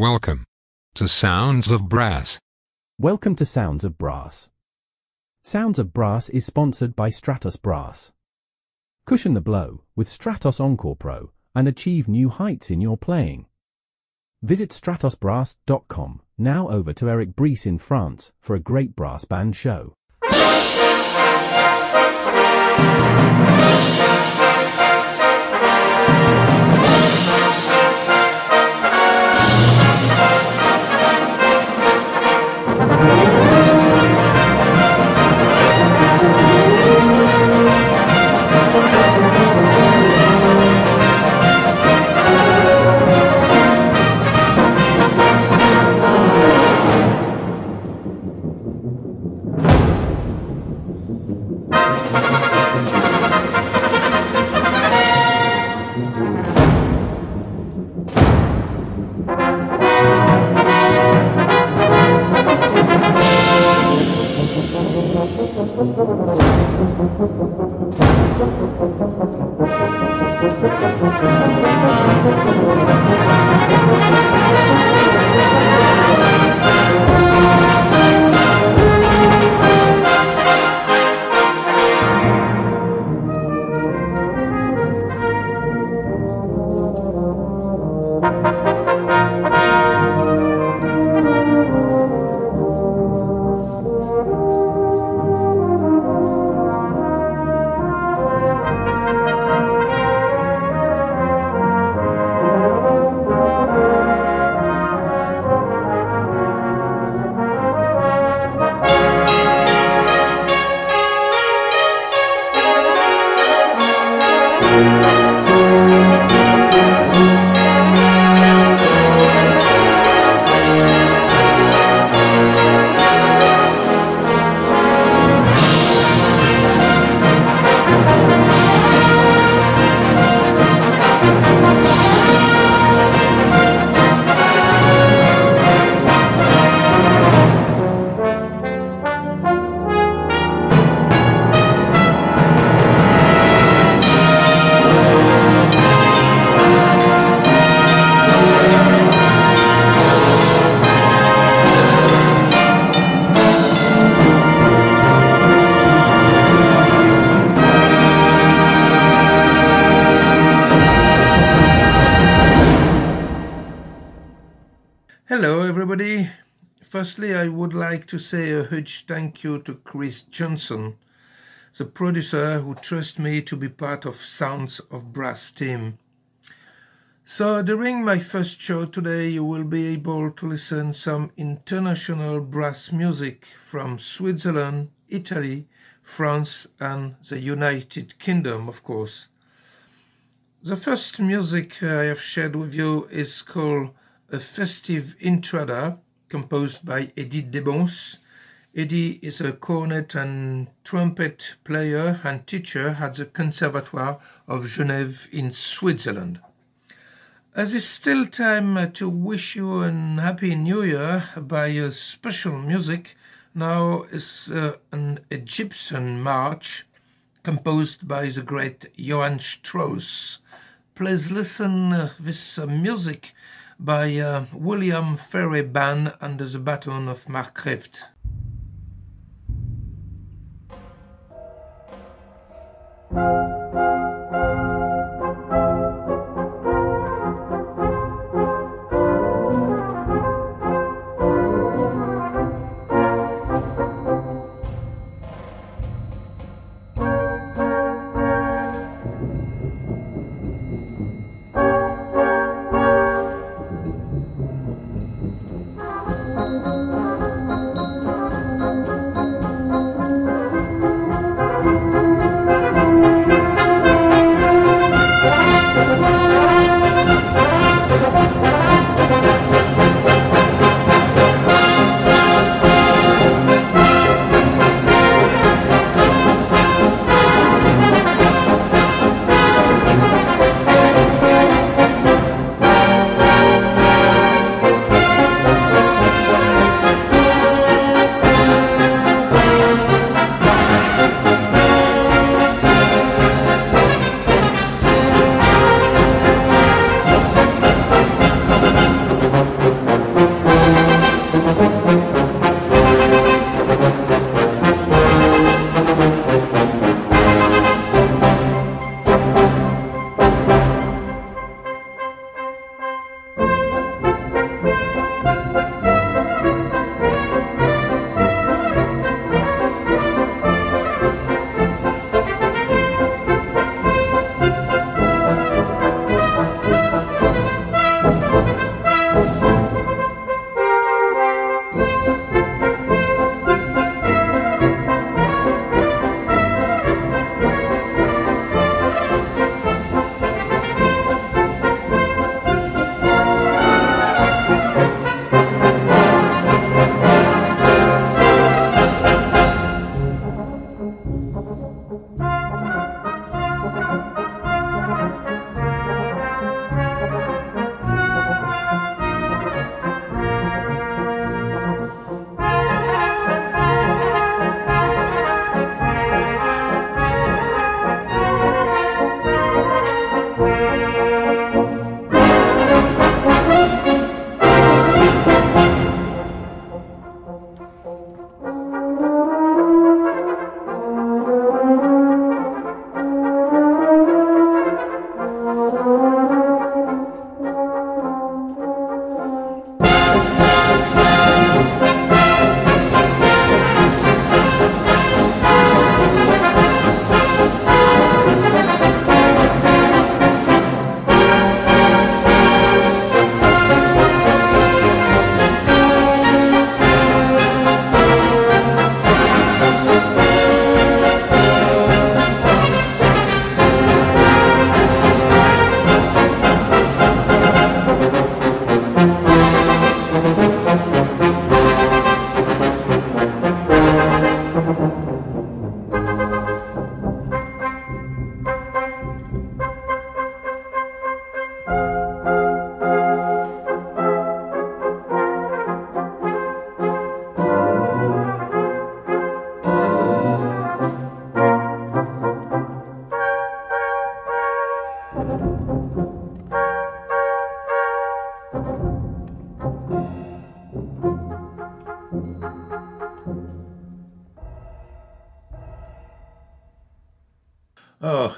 Welcome to Sounds of Brass. Welcome to Sounds of Brass. Sounds of Brass is sponsored by Stratos Brass. Cushion the blow with Stratos Encore Pro and achieve new heights in your playing. Visit stratosbrass.com. Now over to Eric Brisse in France for a great brass band show. Hello, Firstly, I would like to say a huge thank you to Chris Johnson, the producer who trusts me to be part of Sounds of Brass team. So during my first show today, you will be able to listen some international brass music from Switzerland, Italy, France, and the United Kingdom, of course. The first music I have shared with you is called a festive intrada composed by Edith Debons. Eddie is a cornet and trumpet player and teacher at the Conservatoire of Genève in Switzerland. As it's still time to wish you a happy new year by a special music, now is uh, an Egyptian march composed by the great Johann Strauss. Please listen uh, this uh, music by uh, William Fairey Band under the baton of Mark Kreft.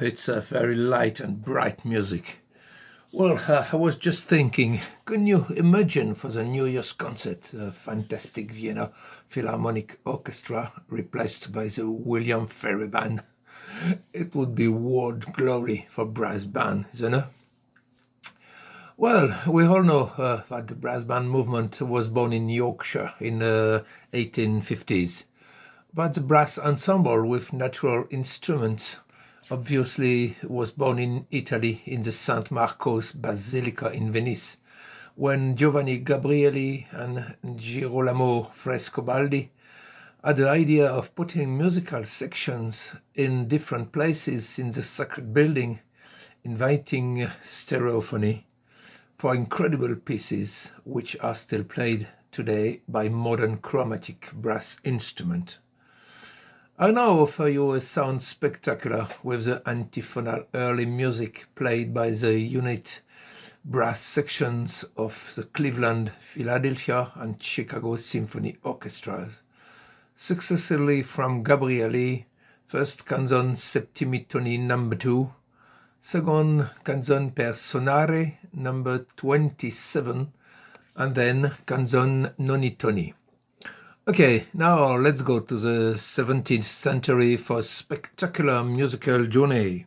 It's a very light and bright music. Well, uh, I was just thinking, can you imagine for the New Year's concert the fantastic Vienna Philharmonic Orchestra replaced by the William Fairey Band? It would be world glory for brass band, isn't it? Well, we all know uh, that the brass band movement was born in Yorkshire in the uh, 1850s. But the brass ensemble with natural instruments obviously was born in Italy in the St. Marco's Basilica in Venice, when Giovanni Gabrieli and Girolamo Frescobaldi had the idea of putting musical sections in different places in the sacred building, inviting stereophony for incredible pieces which are still played today by modern chromatic brass instrument. I now offer you a sound spectacular with the antiphonal early music played by the unit brass sections of the Cleveland, Philadelphia, and Chicago Symphony Orchestras, successively from Gabrieli, first canzone Septimi Toni number 2, second canzone per sonare number 27, and then canzone Noni Toni. Okay, now let's go to the 17th century for a spectacular musical journey.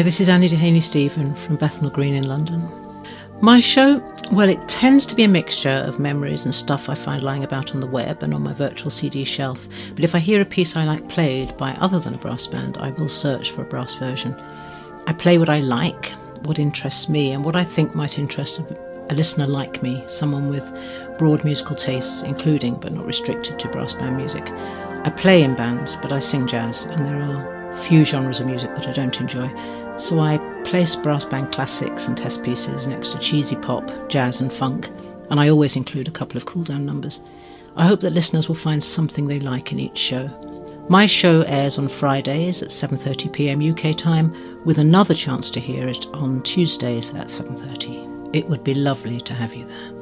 Hi, this is Annie Dehaney Stephen from Bethnal Green in London. My show, well, it tends to be a mixture of memories and stuff I find lying about on the web and on my virtual CD shelf. But if I hear a piece I like played by other than a brass band, I will search for a brass version. I play what I like, what interests me, and what I think might interest a listener like me, someone with broad musical tastes, including but not restricted to brass band music. I play in bands, but I sing jazz, and there are few genres of music that I don't enjoy. So I place brass band classics and test pieces next to cheesy pop, jazz, and funk, and I always include a couple of cool down numbers. I hope that listeners will find something they like in each show. My show airs on Fridays at 7:30 p.m. UK time with another chance to hear it on Tuesdays at 7:30. It would be lovely to have you there.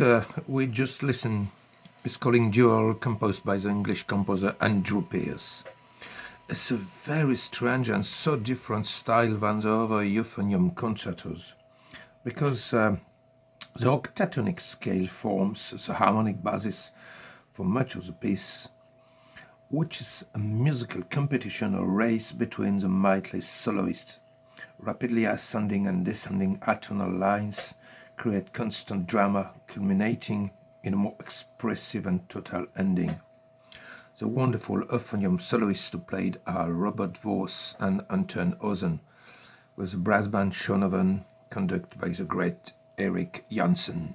Uh, we just listened is calling Duel, composed by the English composer Andrew Pearce. It's a very strange and so different style than the other euphonium concertos, because uh, the octatonic scale forms the harmonic basis for much of the piece, which is a musical competition or race between the mighty soloists, rapidly ascending and descending atonal lines create constant drama, culminating in a more expressive and total ending. The wonderful euphonium soloists who played are Robert Voss and Anton Ozen, with the brass band Schoonhoven, conducted by the great Eric Janssen.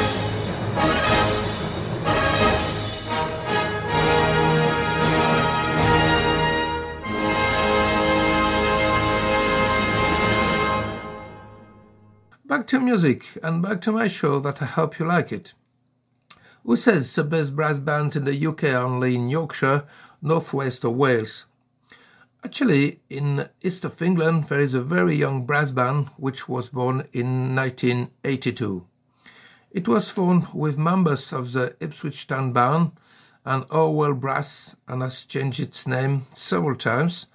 Back to music and back to my show that I hope you like it. Who says the best brass bands in the UK are only in Yorkshire, northwest of Wales? Actually, in east of England, there is a very young brass band which was born in 1982. It was formed with members of the Ipswich Town Band and Orwell Brass and has changed its name several times,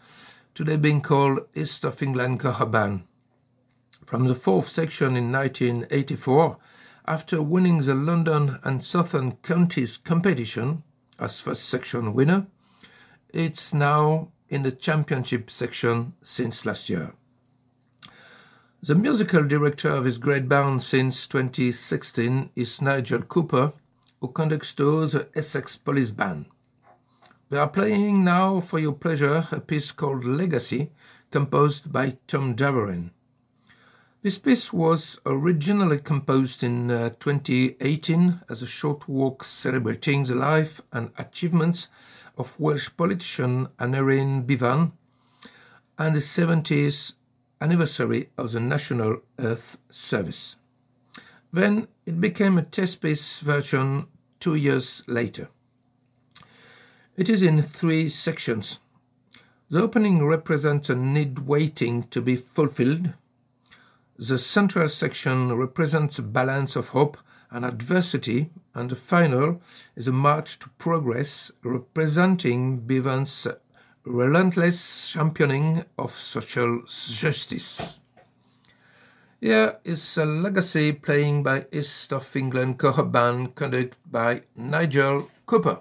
today being called East of England Choir Band. From the fourth section in 1984, after winning the London and Southern Counties competition as first section winner, it's now in the championship section since last year. The musical director of his great band since 2016 is Nigel Cooper, who conducts the Essex Police Band. They are playing now for your pleasure a piece called Legacy, composed by Tom Davoren. This piece was originally composed in uh, 2018 as a short walk celebrating the life and achievements of Welsh politician Aneurin Bevan and the 70th anniversary of the National Health Service. Then it became a test piece version two years later. It is in three sections. The opening represents a need waiting to be fulfilled the central section represents a balance of hope and adversity, and the final is a march to progress representing Bevan's relentless championing of social justice. Here is a legacy playing by East of England Choir Band conducted by Nigel Cooper.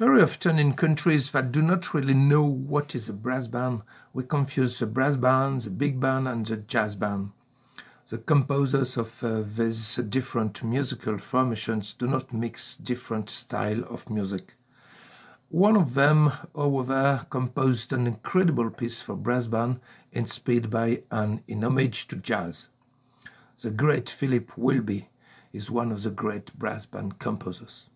Very often in countries that do not really know what is a brass band, we confuse the brass band, the big band, and the jazz band. The composers of uh, these different musical formations do not mix different style of music. One of them, however, composed an incredible piece for brass band inspired by and in homage to jazz. The great Philip Wilby is one of the great brass band composers.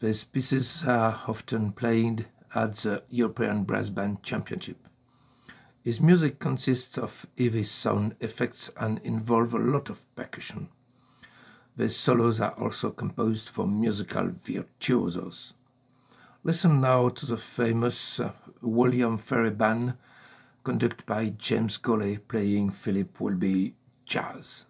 These pieces are often played at the European Brass Band Championship. His music consists of heavy sound effects and involve a lot of percussion. These solos are also composed for musical virtuosos. Listen now to the famous uh, William Fairey Band, conducted by James Gourlay, playing Philip Wilby jazz.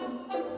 Hello,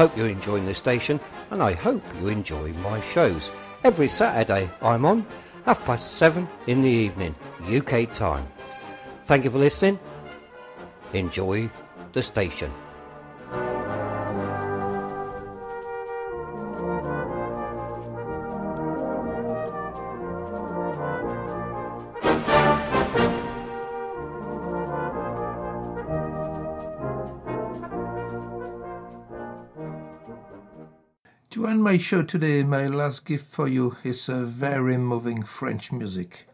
hope you're enjoying this station, and I hope you enjoy my shows. Every Saturday I'm on, half past seven in the evening, UK time. Thank you for listening. Enjoy the station. My show today, my last gift for you is a very moving French music.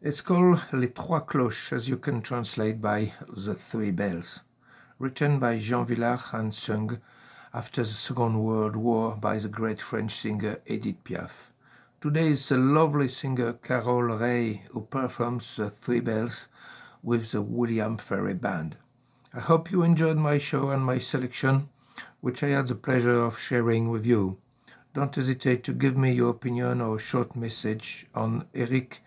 It's called Les Trois Cloches, as you can translate by The Three Bells, written by Jean Villard and sung after the Second World War by the great French singer Edith Piaf. Today is the lovely singer Carole Ray who performs The Three Bells with the William Fairey Band. I hope you enjoyed my show and my selection which I had the pleasure of sharing with you. Don't hesitate to give me your opinion or short message on eric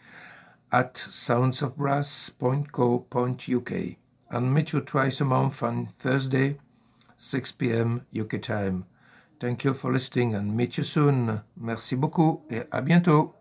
at soundsofbrass.co.uk and meet you twice a month on Thursday, 6 p.m. UK time. Thank you for listening and meet you soon. Merci beaucoup et à bientôt.